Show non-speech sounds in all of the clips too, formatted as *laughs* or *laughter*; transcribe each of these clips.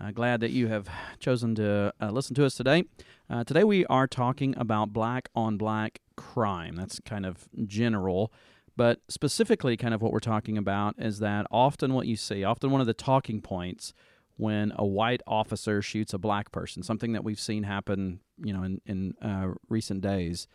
uh, glad that you have chosen to uh, listen to us today. Uh, today, we are talking about black on black crime. That's kind of general. But specifically, kind of what we're talking about is that often what you see, often one of the talking points when a white officer shoots a black person, something that we've seen happen, you know, in in uh, recent days.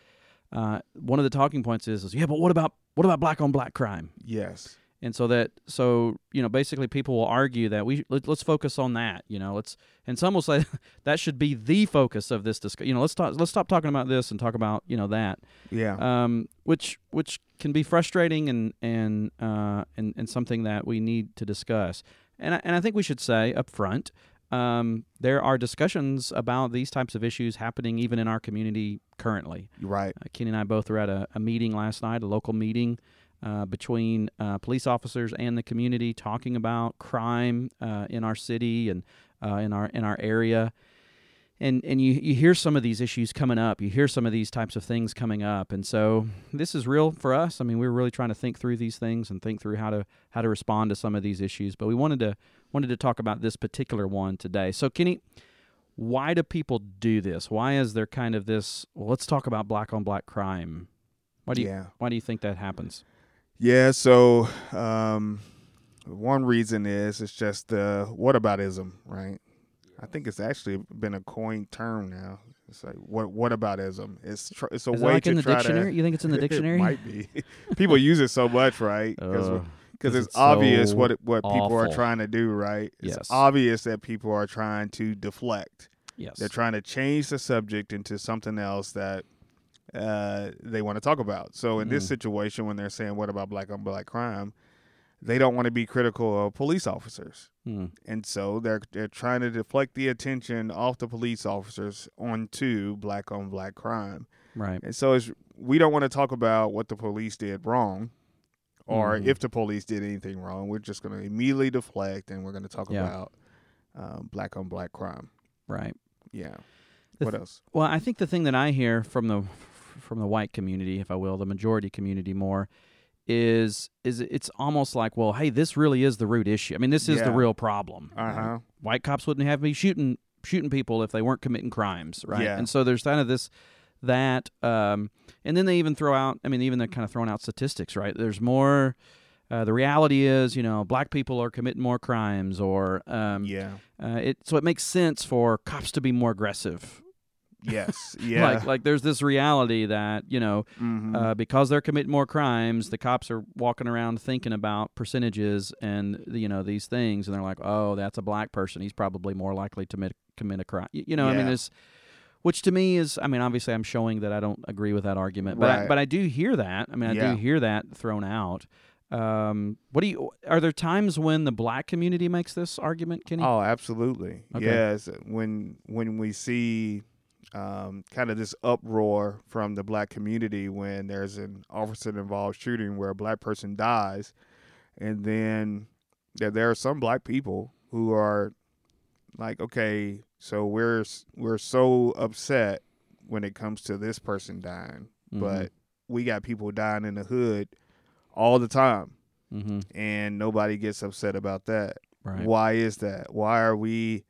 Uh, one of the talking points is, is, yeah, but what about what about black on black crime? Yes. And so that so you know basically people will argue that we let, us focus on that you know let's and some will say *laughs* that should be the focus of this discussion you know let's talk let's stop talking about this and talk about you know that yeah um which which can be frustrating and and uh and, and something that we need to discuss and I, and I think we should say up front, um, there are discussions about these types of issues happening even in our community currently. Right. Uh, Kenny and I both were at a, a meeting last night, a local meeting uh, between uh, police officers and the community, talking about crime uh, in our city and uh, in our in our area. And and you you hear some of these issues coming up. You hear some of these types of things coming up. And so this is real for us. I mean we are really trying to think through these things and think through how to how to respond to some of these issues. But we wanted to wanted to talk about this particular one today. So kenny why do people do this? Why is there kind of this well let's talk about black on black crime. Why do you yeah. why do you think that happens yeah so um one reason is it's just the whataboutism right I think it's actually been a coined term now. It's like what what aboutism? It's tr- it's a Is way like to in the try dictionary? to. You think it's in the *laughs* dictionary? it might be. People use it so much, right? Because Uh, because it's, it's obvious so what it, what people are trying to do, right? It's Yes. obvious that people are trying to deflect. yes They're trying to change the subject into something else that uh, they want to talk about. So in this Mhm. situation, when they're saying what about black on black crime, they don't want to be critical of police officers Hmm. and so they're they're trying to deflect the attention off the police officers onto black on black crime. right And so it's we don't want to talk about what the police did wrong or Mhm. if the police did anything wrong. We're just going to immediately deflect and we're going to talk Yeah. about um, black on black crime. right Yeah. The what th- else? Well, I think the thing that I hear from the from the white community, if I will, the majority community more, is is it's almost like, well, hey, this really is the root issue. I mean, this is the real problem. Uh huh. White cops wouldn't have me shooting shooting people if they weren't committing crimes, right? Yeah. And so there's kind of this that, um, and then they even throw out. I mean, even they're kind of throwing out statistics, right? There's more. Uh, the reality is, you know, black people are committing more crimes, or um, Yeah. uh, it. So it makes sense for cops to be more aggressive, Yes. *laughs* Yeah. like like there's this reality that you know Mhm. uh, because they're committing more crimes, the cops are walking around thinking about percentages and you know these things, and they're like, oh, that's a black person. He's probably more likely to commit commit a crime. You, you know, I mean, Yeah. it's which to me is, I mean, obviously, I'm showing that I don't agree with that argument, but I, but I do hear that. I mean, I Yeah. do hear that thrown out. Um, what do you? Are there times when the black community makes this argument, Kenny? Oh, absolutely. Okay. Yes. When when we see um, kind of this uproar from the black community when there's an officer involved shooting where a black person dies, and then yeah, there are some black people who are like, okay, so we're we're so upset when it comes to this person dying, Mhm. but we got people dying in the hood all the time, Mhm. and nobody gets upset about that. right, Why is that? Why are we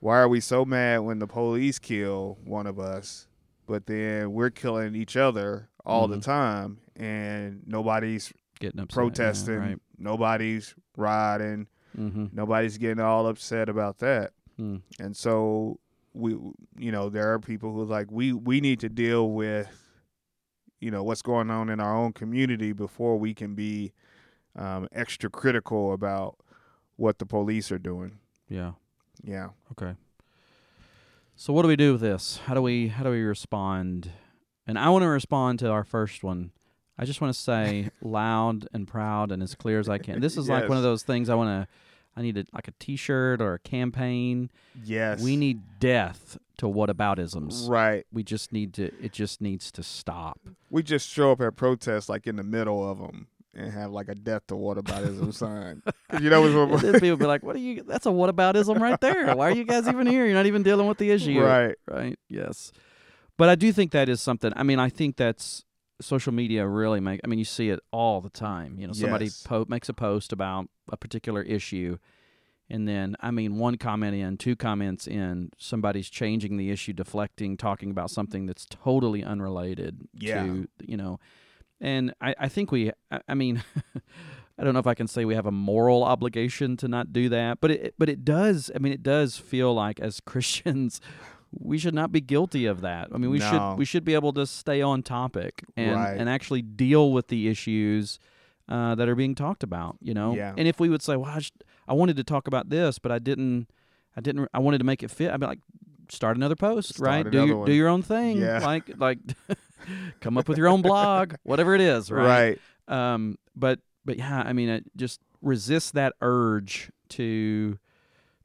why are we so mad when the police kill one of us, but then we're killing each other all the Mhm. time and nobody's getting upset, yeah, protesting, right? nobody's riding, Mm-hmm. nobody's getting all upset about that. Mm. And so we you know, there are people who like we we need to deal with you know what's going on in our own community before we can be um, extra critical about what the police are doing. Yeah. Yeah. Okay. So what do we do with this? How do we how do we respond? And I want to respond to our first one. I just want to say *laughs* loud and proud and as clear as I can. This is like one of those things I want to I need a, like a T-shirt or a campaign. Yes. We need death to whataboutisms. right. We just need to. It just needs to stop. We just show up at protests like in the middle of them and have like a death to whataboutism *laughs* sign. You know And what's people be like, "What are you? That's a whataboutism right *laughs* there. Why are you guys even here? You're not even dealing with the issue." right. right? Yes. But I do think that is something. I mean, I think that's social media really make. I mean, you see it all the time. You know, somebody Yes. po- makes a post about a particular issue, and then I mean, one comment in, two comments in, somebody's changing the issue, deflecting, talking about something that's totally unrelated Yeah. to you know. And I, I think we. I, I mean. *laughs* I don't know if I can say we have a moral obligation to not do that, but it but it does. I mean, it does feel like as *laughs* Christians, we should not be guilty of that. I mean, we No. should we should be able to stay on topic and Right. and actually deal with the issues uh, that are being talked about. You know, Yeah. and if we would say, "Well, I, just, I wanted to talk about this, but I didn't, I didn't, I wanted to make it fit," I'd be like, "Start another post, Start right? Do your one. do your own thing, Yeah. like like *laughs* come up with your own blog, whatever it is, right?" Right. Um, but but yeah, I mean, it just resist that urge to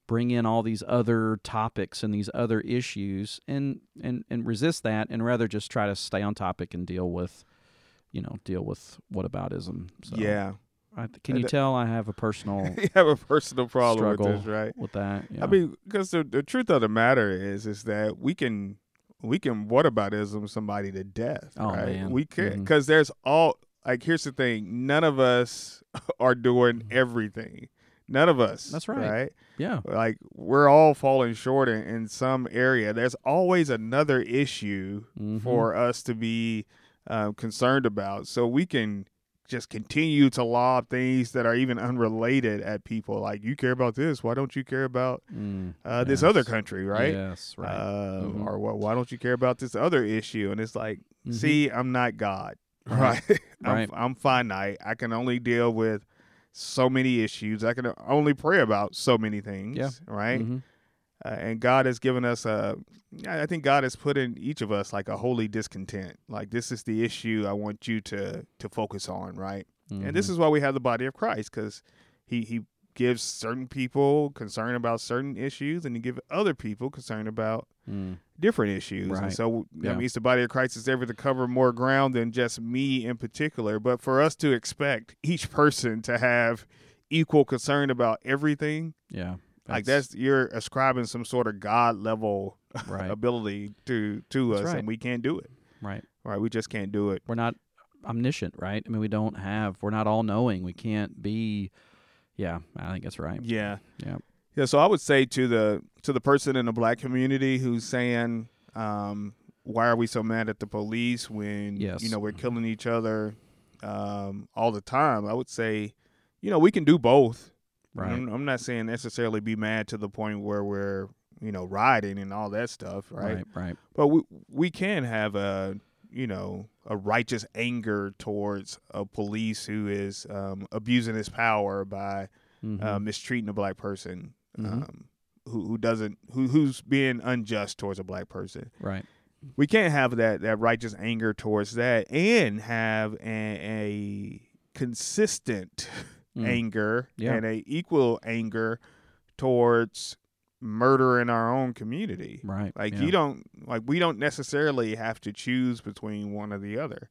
bring in all these other topics and these other issues, and and and resist that, and rather just try to stay on topic and deal with, you know, deal with whataboutism. So yeah. I, can you tell I have a personal *laughs* you have a personal problem struggle with this, right? with that? Yeah. I mean, because the the truth of the matter is, is that we can we can what about whataboutism somebody to death, Oh, right? man. We can because there's all like here's the thing: none of us *laughs* are doing Mm-hmm. everything. None of us. That's right. Right? yeah, Like we're all falling short in, in some area. There's always another issue Mhm. for us to be uh, concerned about, so we can just continue to lob things that are even unrelated at people. Like you care about this, why don't you care about Mm, uh, this other country, right? Yes, right. Uh, Mhm. Or wh- why don't you care about this other issue? And it's like, Mhm. see, I'm not God, *laughs* Right. right? I'm, Right. I'm finite. I can only deal with so many issues. I can only pray about so many things, Yeah. right? Mhm. Uh, and God has given us a. I think God has put in each of us like a holy discontent. Like this is the issue I want you to to focus on, right? And this Mhm. is why we have the body of Christ, because he he gives certain people concern about certain issues, and he gives other people concern about Mm. different issues. Right. And so that Yeah. means the body of Christ is able to cover more ground than just me in particular. But for us to expect each person to have equal concern about everything, yeah. Like that's you're ascribing some sort of God level *laughs* right. ability to to That's us, right. and we can't do it. right. Right? We just can't do it. we're not omniscient, right? I mean, we don't have, we're not all knowing. We can't be. Yeah, I think that's right. Yeah. Yeah. Yeah. So I would say to the to the person in the black community who's saying, um, "Why are we so mad at the police when Yes. you know we're killing each other um, all the time?" I would say, you know, we can do both. Right. I'm, I'm not saying necessarily be mad to the point where we're you know rioting and all that stuff, right? Right. Right. But we we can have a you know a righteous anger towards a police who is um, abusing his power by Mhm. uh, mistreating a black person Mhm. um, who who doesn't who who's being unjust towards a black person. right. We can't have that that righteous anger towards that and have a, a consistent *laughs* Mm. anger Yeah. and a equal anger towards murder in our own community. Right. Like yeah. you don't like we don't necessarily have to choose between one or the other.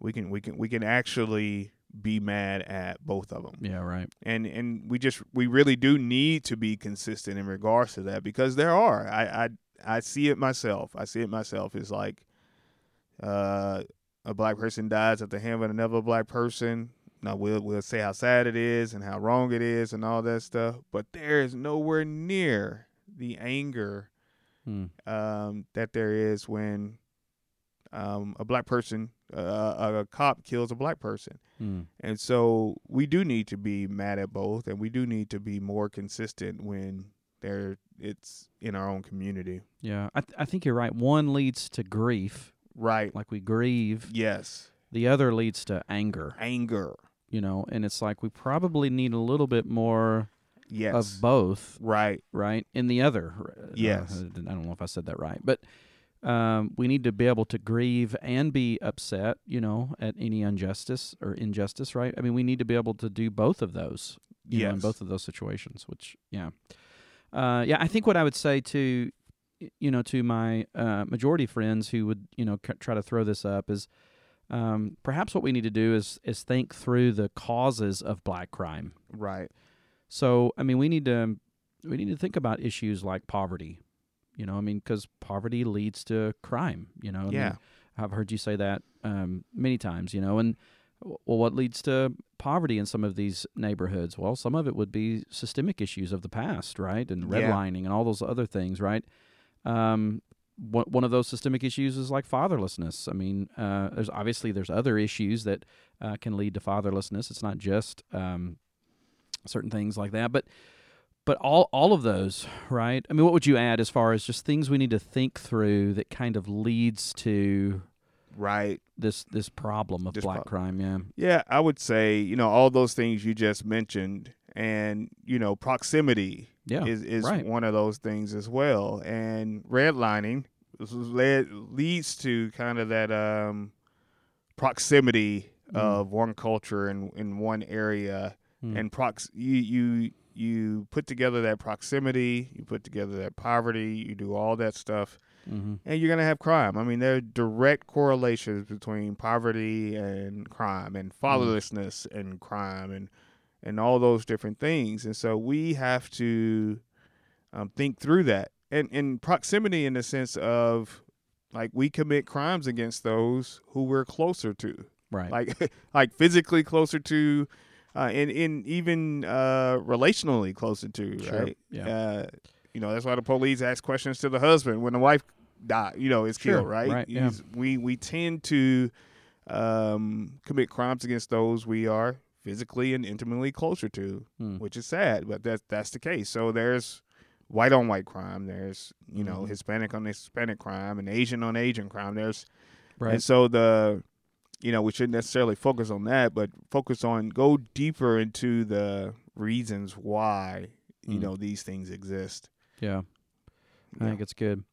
We can we can we can actually be mad at both of them Yeah. Right. and and we just we really do need to be consistent in regards to that because there are I I I see it myself. I see it myself. It's like uh a black person dies at the hand of another black person. Now we'll we'll say how sad it is and how wrong it is and all that stuff, but there is nowhere near the anger Mm. um, that there is when um, a black person, uh, a cop kills a black person. Mm. And so we do need to be mad at both, and we do need to be more consistent when there it's in our own community. Yeah. I th- I think you're right. One leads to grief, Right. like we grieve. Yes. The other leads to anger. Anger. You know, and it's like we probably need a little bit more Yes. of both. right. right? In the other, uh, Yes. I don't know if I said that right, but um, we need to be able to grieve and be upset, you know, at any injustice or injustice, right? I mean, we need to be able to do both of those. you know, in both of those situations. Which, yeah, uh, yeah. I think what I would say to, you know, to my uh, majority friends who would, you know, c- try to throw this up is, um, perhaps what we need to do is is think through the causes of black crime. Right. So, I mean, we need to we need to think about issues like poverty. You know, I mean, because poverty leads to crime. You know, I mean, Yeah. I've heard you say that um, many times. You know, and well, what leads to poverty in some of these neighborhoods? Well, some of it would be systemic issues of the past, right, and Yeah. redlining and all those other things, right. Um, one of those systemic issues is like fatherlessness. I mean, uh, there's obviously there's other issues that uh, can lead to fatherlessness. It's not just um, certain things like that, but but all all of those, right? I mean, what would you add as far as just things we need to think through that kind of leads to Right. this this problem of This black problem. crime? Yeah, Yeah, I would say, you know, all those things you just mentioned and, you know, proximity yeah, is, is right. one of those things as well. And redlining led, leads to kind of that um, proximity Mm. of one culture in, in one area. Mm. And prox you, you you put together that proximity, you put together that poverty, you do all that stuff, hmm and you're gonna have crime. I mean, there are direct correlations between poverty and crime, and fatherlessness and crime, and and all those different things. And so we have to um, think through that, and and proximity in the sense of like we commit crimes against those who we're closer to, right, like *laughs* like physically closer to. Uh, and, and even uh, relationally closer to, Sure. right? Yeah. Uh, you know, that's why the police ask questions to the husband when the wife die, you know, is Sure, killed, right? right, yeah. We we tend to um, commit crimes against those we are physically and intimately closer to, Mm. which is sad, but that's that's the case. So there's white on white crime. There's you know Mhm. Hispanic on Hispanic crime and Asian on Asian crime. There's right, and so the you know we shouldn't necessarily focus on that, but focus on go deeper into the reasons why you Mm. know these things exist. yeah. I Yeah. think it's good.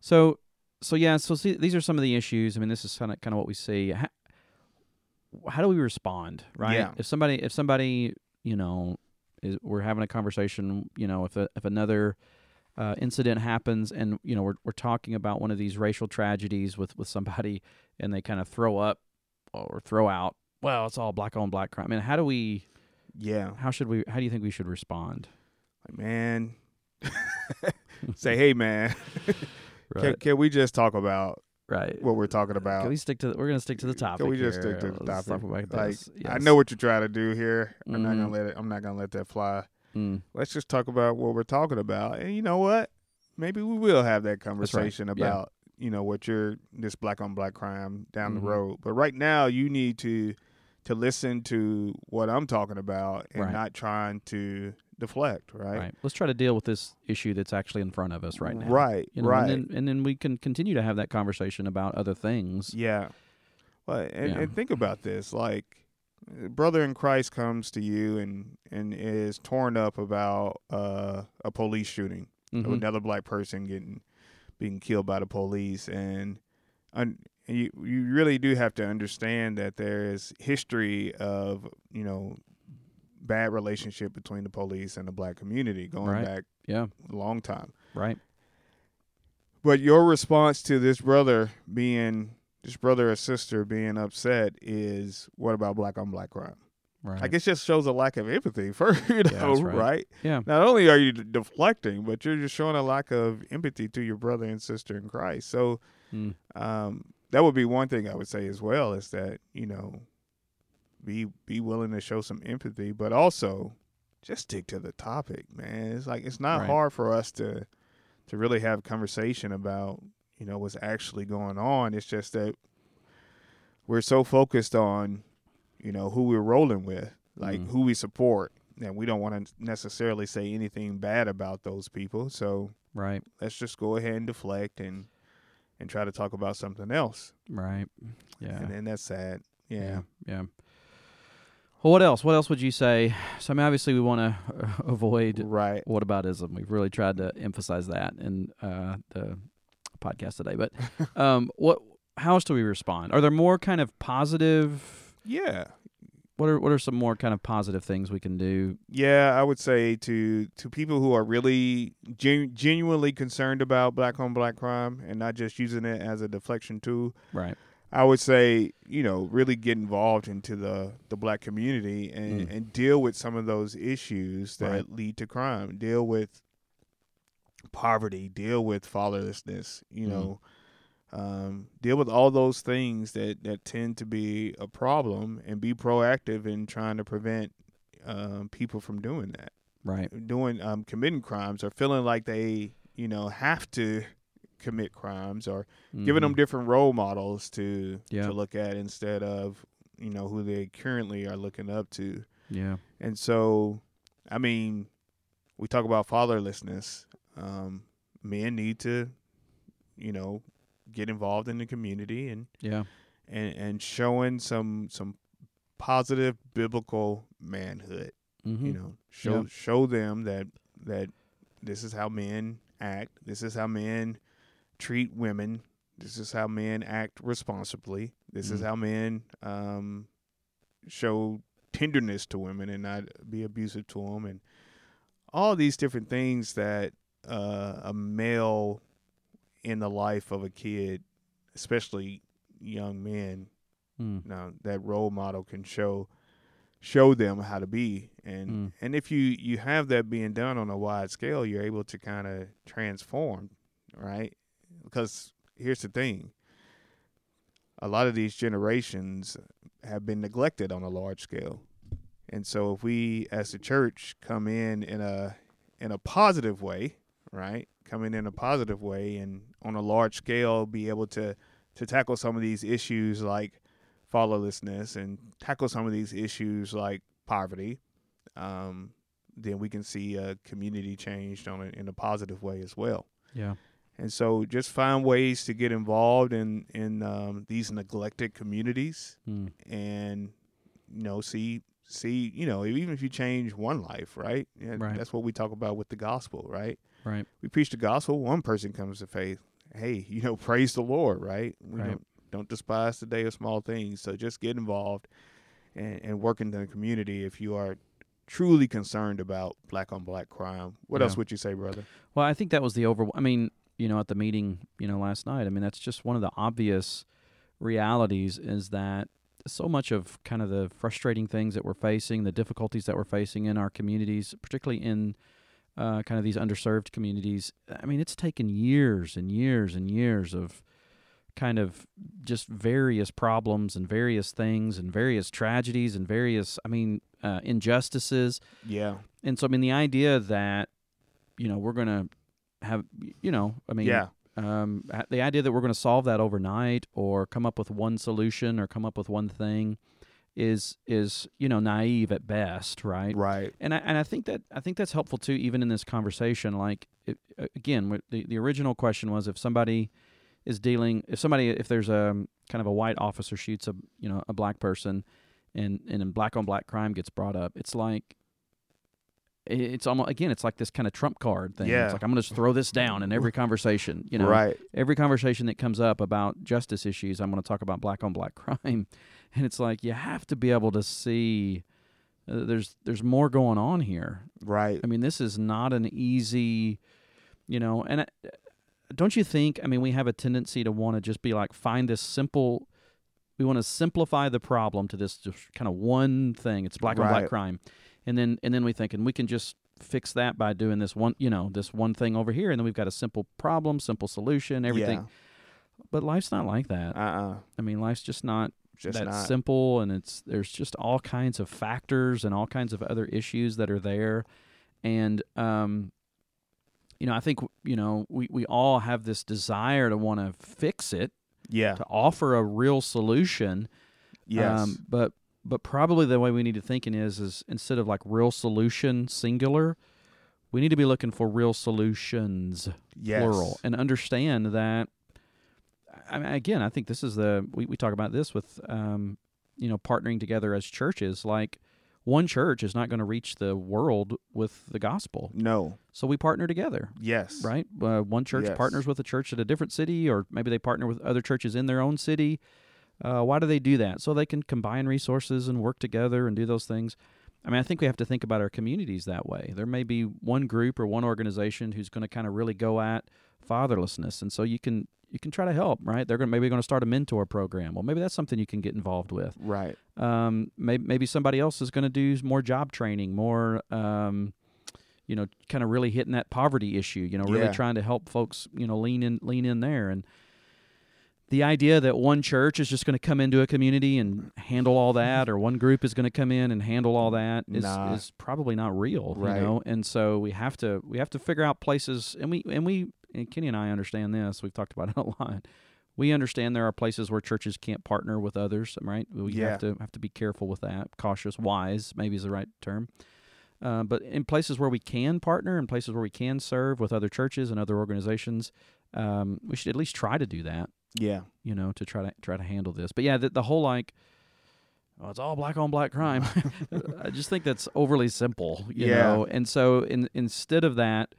So, so yeah. So see, these are some of the issues. I mean, this is kind of kind of what we see. How, do we respond, right? Yeah. If somebody, if somebody, you know, is we're having a conversation, you know, if a, if another uh, incident happens, and you know, we're we're talking about one of these racial tragedies with with somebody, *laughs* and they kind of throw up or throw out, well, it's all black on black crime. I mean, how do we? Yeah, How should we? How do you think we should respond? like man, *laughs* *laughs* say hey man, can, can we just talk about right. what we're talking about? Can we stick to? We're gonna stick to the topic. Can we just here. stick to the Let's topic? talk about Like, this. I know what you're trying to do here. I'm not Mhm. gonna let it. I'm not gonna let that fly. Mm, Let's just talk about what we're talking about. And you know what? Maybe we will have that conversation Yeah. about you know what you're this black on black crime down Mhm. the road. But right now, you need to to listen to what I'm talking about and Right. not trying to deflect. right. Right. Let's try to deal with this issue that's actually in front of us right now. Right. You know, right. And then, and then we can continue to have that conversation about other things. Yeah. Well, and, Yeah. and think about this: like, brother in Christ comes to you and and is torn up about uh, a police shooting, Mhm. another black person getting being killed by the police, and un, and you you really do have to understand that there is history of you know bad relationship between the police and the black community going Right. back Yeah. a long time. Right. But your response to this brother being this brother or sister being upset is what about black on black crime? Right. I guess just shows a lack of empathy *laughs* for you know, that's right. right. Yeah. Not only are you deflecting, but you're just showing a lack of empathy to your brother and sister in Christ. So Mm. um, that would be one thing I would say as well is that you know be be willing to show some empathy, but also just stick to the topic, man. It's like it's not Right. hard for us to to really have conversation about you know what's actually going on. It's just that we're so focused on you know who we're rolling with, like Mm. who we support, and we don't want to necessarily say anything bad about those people. So Right. let's just go ahead and deflect and and try to talk about something else. Right. Yeah. And then that's sad. Yeah. Yeah. Yeah. Well, what else? What else would you say? So, I mean, obviously, we want to *laughs* avoid Right. What whataboutism. We've really tried to emphasize that in uh, the podcast today. But *laughs* um, what? How else do we respond? Are there more kind of positive Yeah. what are what are some more kind of positive things we can do? Yeah, I would say to to people who are really gen- genuinely concerned about black on black crime and not just using it as a deflection tool. Right. I would say, you know, really get involved into the, the black community and, Mm. and deal with some of those issues that Right. lead to crime. Deal with poverty, deal with fatherlessness, you Mm. know, um, deal with all those things that, that tend to be a problem and be proactive in trying to prevent um, people from doing that, Right. doing um, committing crimes or feeling like they, you know, have to commit crimes or giving them different role models to Yeah. to look at instead of you know who they currently are looking up to Yeah. and so i mean we talk about fatherlessness um men need to you know get involved in the community and Yeah. and and showing some some positive biblical manhood Mm-hmm. you know show Yeah. show them that that this is how men act this is how men treat women this is how men act responsibly this is Mm. how men um show tenderness to women and not be abusive to them and all these different things that uh, a male in the life of a kid especially young men Mm. now that role model can show show them how to be and Mm. and if you you have that being done on a wide scale you're able to kind of transform right because here's the thing a lot of these generations have been neglected on a large scale and so if we as a church come in in a in a positive way right Coming in in a positive way and on a large scale be able to to tackle some of these issues like fatherlessness and tackle some of these issues like poverty, um, then we can see a community changed on a, in a positive way as well. Yeah. And so, just find ways to get involved in in um, these neglected communities, Mm. and you know, see see you know, even if you change one life, right? Yeah, Right. That's what we talk about with the gospel, right? Right. We preach the gospel, one person comes to faith. Hey, *laughs* you know, praise the Lord, right? We Right. don't don't despise the day of small things. So just get involved and, and work in the community if you are truly concerned about black on black crime. What Yeah. else would you say, brother? Well, I think that was the over. I mean, you know, at the meeting, you know, last night. I mean, that's just one of the obvious realities is that so much of kind of the frustrating things that we're facing, the difficulties that we're facing in our communities, particularly in uh, kind of these underserved communities. I mean, it's taken years and years and years of kind of just various problems and various things and various tragedies and various, I mean, uh, injustices Yeah. and so I mean the idea that you know we're gonna have you know I mean yeah. um, the idea that we're gonna solve that overnight or come up with one solution or come up with one thing is is you know naive at best right Right. and I and I think that I think that's helpful too even in this conversation like it, again the the original question was if somebody is dealing if somebody if there's a kind of a white officer shoots a you know a black person and and black on black crime gets brought up it's like it's almost again it's like this kind of trump card thing Yeah. it's like i'm going to throw this down in every conversation you know right. every conversation that comes up about justice issues i'm going to talk about black on black *laughs* crime and it's like you have to be able to see uh, there's there's more going on here Right. I mean, this is not an easy, you know, and uh, don't you think? I mean, we have a tendency to want to just be like, find this simple. We want to simplify the problem to this just kind of one thing. It's black on black crime, and then and then we think, and we can just fix that by doing this one, you know, this one thing over here, and then we've got a simple problem, simple solution, everything. But life's not like that. Uh. uh I mean, life's just not Just that not. simple and it's there's just all kinds of factors and all kinds of other issues that are there and um you know i think you know we we all have this desire to want to fix it yeah. to offer a real solution Yes. um but but probably the way we need to thinking is is instead of like real solution singular we need to be looking for real solutions yes. plural and understand that I mean, again i think this is the we, we talk about this with um, you know partnering together as churches like one church is not going to reach the world with the gospel No. so we partner together Yes. right uh, one church Yes. partners with a church at a different city or maybe they partner with other churches in their own city Uh, why do they do that? So they can combine resources and work together and do those things. I mean, I think we have to think about our communities that way. There may be one group or one organization who's going to kind of really go at fatherlessness, and so you can you can try to help. Right? They're going maybe going to start a mentor program. Well, maybe that's something you can get involved with. Right. Um, maybe maybe somebody else is going to do more job training, more. Um, you know, kind of really hitting that poverty issue. You know, really Yeah. trying to help folks. You know, lean in lean in there and the idea that one church is just going to come into a community and handle all *laughs* that, or one group is going to come in and handle all that, is, Nah. is probably not real. Right. You know, and so we have to we have to figure out places, and we and we and Kenny and I understand this. We've talked about it *laughs* a lot. We understand there are places where churches can't partner with others, right? We Yeah. have to have to be careful with that. Cautious, wise, maybe is the right term. Uh, but in places where we can partner, in places where we can serve with other churches and other organizations, um, we should at least try to do that Yeah. you know, to try to try to handle this. But yeah, the, the whole like, oh, it's all black on black crime. *laughs* *laughs* I just think that's overly simple, you Yeah. know. And so, in, instead of that,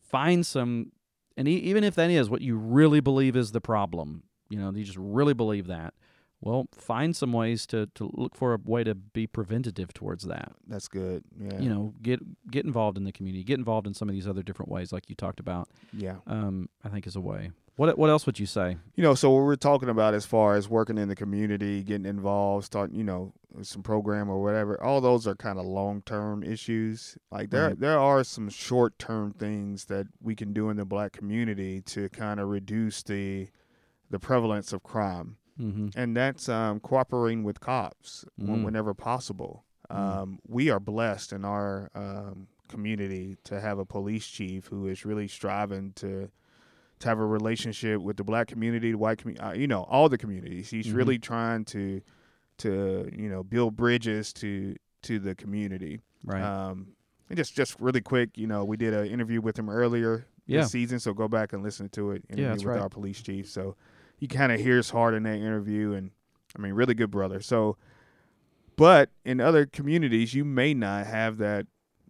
find some, and e- even if that is what you really believe is the problem, you know, you just really believe that. Well, find some ways to, to look for a way to be preventative towards that. That's good. Yeah. You know, get get involved in the community, get involved in some of these other different ways, like you talked about. Yeah. Um, I think is a way. What what else would you say? You know, so what we're talking about as far as working in the community, getting involved, starting, you know, some program or whatever, all those are kind of long term issues. Like there Right. there are some short term things that we can do in the black community to kind of reduce the the prevalence of crime. Mm-hmm. And that's um, cooperating with cops when- Mm. whenever possible. Mm. Um, we are blessed in our um, community to have a police chief who is really striving to to have a relationship with the black community, the white community, uh, you know, all the communities. He's Mhm. really trying to to you know build bridges to to the community. Right. Um, and just just really quick, you know, we did an interview with him earlier Yeah. this season, so go back and listen to it. Interview that's with right. our police chief. So you kind of hear his heart in that interview, and I mean, really good brother. So, but in other communities, you may not have that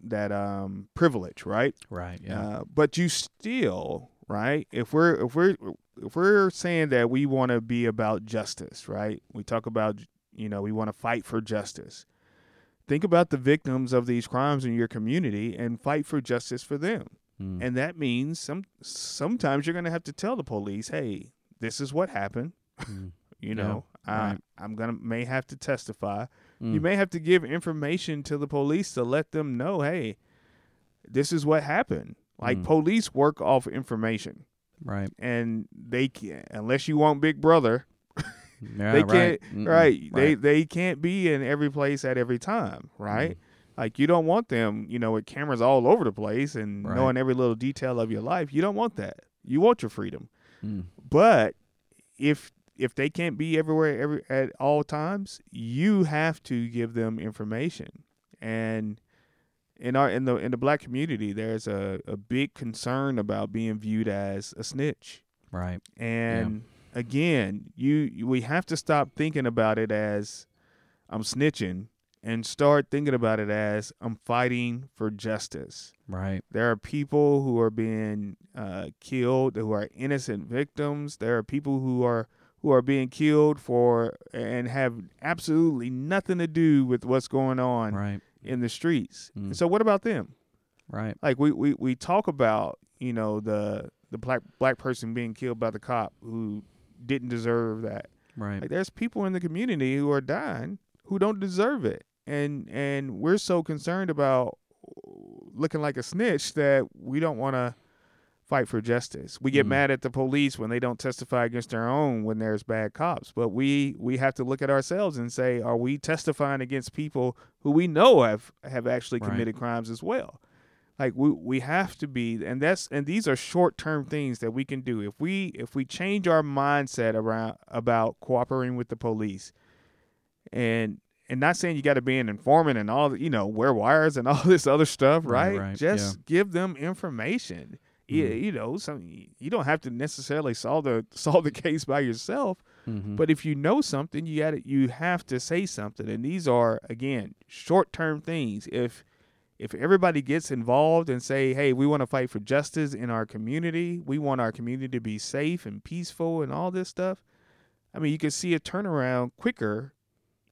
that um privilege, right? right. Yeah. Uh, but you still, right? If we're if we're if we're saying that we want to be about justice, right? We talk about you know we want to fight for justice. Think about the victims of these crimes in your community and fight for justice for them. Mm. And that means some sometimes you're going to have to tell the police, "Hey, this is what happened." Mm. *laughs* You Yeah, know, right. I, I'm gonna may have to testify. You Mm. may have to give information to the police to let them know, "Hey, this is what happened." Like Mm. police work off information, right. and they can't unless you want Big Brother, *laughs* Yeah, they can't. Mm-mm. Right? They they can't be in every place at every time. Right? Mm. Like you don't want them, you know, with cameras all over the place and Right. knowing every little detail of your life. You don't want that. You want your freedom. Mm. But if if they can't be everywhere every at all times, you have to give them information. And in our in the in the black community, there's a, a big concern about being viewed as a snitch. Right. And again, you, you we have to stop thinking about it as I'm snitching and start thinking about it as I'm fighting for justice. Right. There are people who are being uh, killed who are innocent victims. There are people who are who are being killed for and have absolutely nothing to do with what's going on Right. In the streets. Mm. So what about them? Right. Like we, we, we talk about, you know, the the black black person being killed by the cop who didn't deserve that. Right. Like there's people in the community who are dying who don't deserve it. And and we're so concerned about looking like a snitch that we don't want to fight for justice. We get Mm. mad at the police when they don't testify against their own when there's bad cops. But we we have to look at ourselves and say, are we testifying against people who we know have have actually Right. committed crimes as well? Like we we have to be and that's and these are short term things that we can do. If we if we change our mindset around about cooperating with the police and and not saying you got to be an informant and all the, you know wear wires and *laughs* all this other stuff, Right, right? right, Just give them information. Yeah, Mhm. you know, some you don't have to necessarily solve the *laughs* solve the case by yourself, Mm-hmm. but if you know something, you got you have to say something. And these are again short term things. If if everybody gets involved and say, "Hey, we want to fight for justice in our community. We want our community to be safe and peaceful and all this stuff." I mean, you can see a turnaround quicker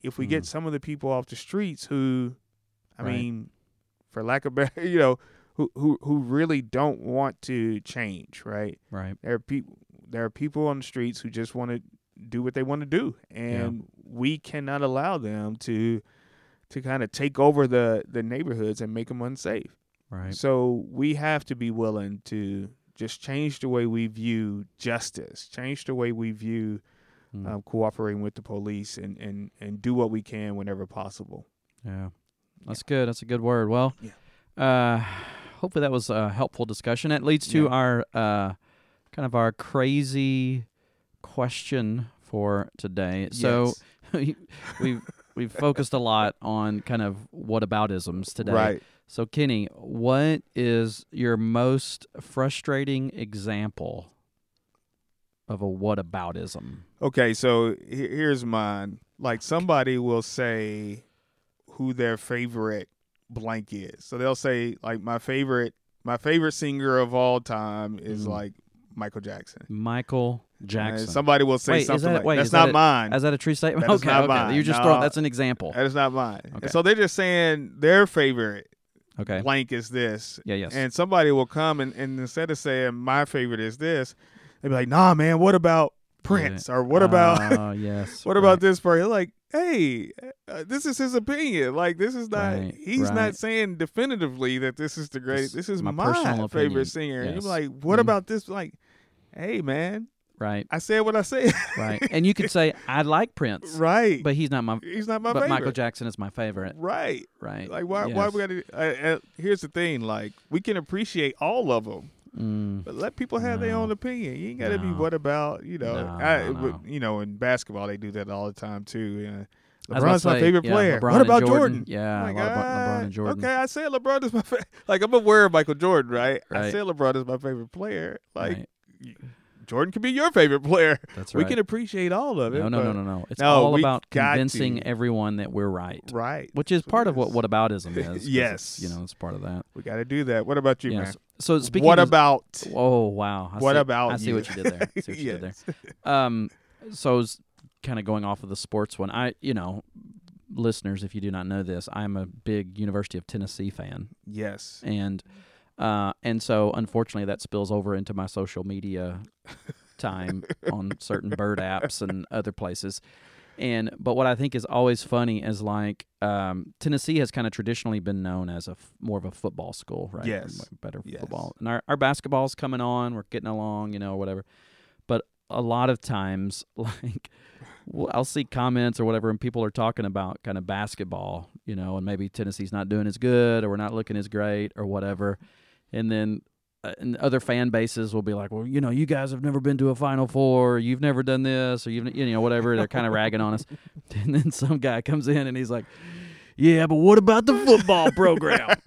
if we get Mm. some of the people off the streets who, I Right. mean, for lack of better, *laughs* you know, who who who really don't want to change, right? Right. There are people there are people on the streets who just want to do what they want to do, and we cannot allow them to to kind of take over the the neighborhoods and make them unsafe. Right. So we have to be willing to just change the way we view justice, change the way we view Mm. um, cooperating with the police, and, and, and do what we can whenever possible. Yeah, that's good. That's a good word. Well, Yeah. uh, hopefully that was a helpful discussion. It leads to Yeah. our uh, kind of our crazy question for today. So Yes. *laughs* we've we've focused a lot on kind of whataboutisms today. right. So Kenny, what is your most frustrating example of a whataboutism? Okay, so here's mine. Like somebody will say who their favorite blank is. So they'll say like my favorite my favorite singer of all time is Mhm. like Michael Jackson. Michael And Jackson. somebody will say Wait, something that- like wait, that's that not a- mine. Is that a true statement? That okay, not okay. mine. You're just No. throwing that's an example. That is not mine. Okay. And so they're just saying their favorite Okay. blank is this. Yeah, yes. And somebody will come and, and instead of saying my favorite is this, they'll be like, nah, man, what about Prince? Or what about Oh, *laughs* yes. what about this person? Like, hey, uh, this is his opinion. Like, this is not. Right, he's right. not saying definitively that this is the greatest. This is my my, personal opinion. favorite singer. Yes. you're like, what Mhm. about this? Like, hey, man, Right, I said what I said. right. *laughs* And you could say I like Prince, right. but he's not my. he's not my but favorite. Michael Jackson is my favorite. Right. Right. Like, why? Why we got to? Uh, uh, here's the thing. Like, we can appreciate all of them. Mm, But let people have their own opinion. You ain't got to be what about you know. No, I, no, no. You know, in basketball they do that all the time too. Yeah. I LeBron's my say, favorite yeah, player. LeBron what and about Jordan? Jordan? Yeah, Like, LeBron and ah, Jordan. Okay, I said LeBron is my favorite. *laughs* Like I'm aware of Michael Jordan, right? I Right. said LeBron is my favorite player. Like right. Jordan could be your favorite player. That's right. We can appreciate all of it. no, no, no, no, no. It's No, all about convincing to. everyone that we're right, Right. which is That's part of what is. whataboutism *laughs* is. Yes. you know, it's part of that. We got to do that. What about you, yes. man? So speaking. what of, about? *laughs* Oh wow! I what see, about I see you? what you did there. I see what you did there. *laughs* Um, so I was kind of going off of the sports one. I, you know, listeners, if you do not know this, I'm a big University of Tennessee fan, Yes. and uh, and so unfortunately that spills over into my social media time on certain bird apps and other places. And but what I think is always funny is like um, Tennessee has kind of traditionally been known as a f- more of a football school, right? Yes. better Yes. football. And our our basketball's coming on. We're getting along, you know, whatever. But a lot of times, *laughs* like I'll see comments or whatever, and people are talking about kind of basketball, you know, and maybe Tennessee's not doing as good, or we're not looking as great, or whatever. And then uh, and other fan bases will be like, well, you know, you guys have never been to a Final Four, or you've never done this, or you've, you know, whatever. They're kind of ragging on us. *laughs* And then some guy comes in and he's like, yeah, but what about the football program? *laughs*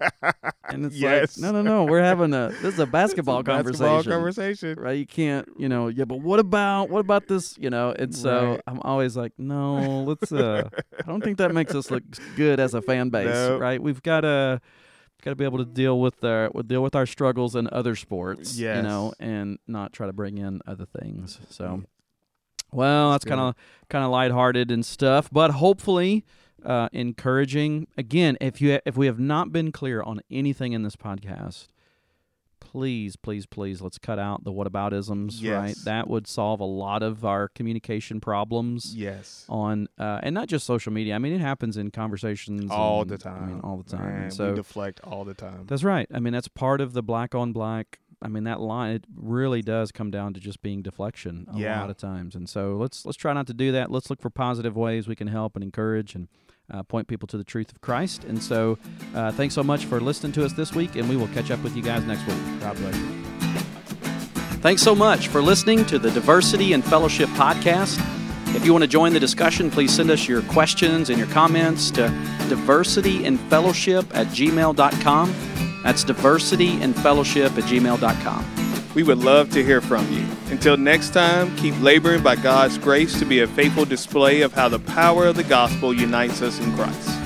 And it's Yes. like, no, no, no, we're having a this is a basketball, Basketball conversation conversation. right? You can't, you know, yeah, but what about what about this, you know? And so Right. I'm always like, no, let's. uh I don't think that makes us look good as a fan base, *laughs* No. right? We've got to got to be able to deal with our with deal with our struggles in other sports, you know, and not try to bring in other things. So, well, that's That's kind of kind of lighthearted and stuff, but hopefully. Uh, encouraging again. If you if we have not been clear on anything in this podcast, please, please, please, let's cut out the whataboutisms. Right, that would solve a lot of our communication problems Yes. on, uh, and not just social media. I mean, it happens in conversations All and- the time. I mean, all the time. Man, And so we deflect all the time. that's right. I mean, that's part of the black on black. I mean, that line it really does come down to just being deflection a Yeah. lot of times. And so let's let's try not to do that. Let's look for positive ways we can help and encourage and uh, point people to the truth of Christ. And so, uh, thanks so much for listening to us this week, and we will catch up with you guys next week. God bless you. Thanks so much for listening to the Diversity and Fellowship podcast. If you want to join the discussion, please send us your questions and your comments to diversityandfellowship at gmail.com. That's diversityandfellowship at gmail.com. We would love to hear from you. Until next time, keep laboring by God's grace to be a faithful display of how the power of the gospel unites us in Christ.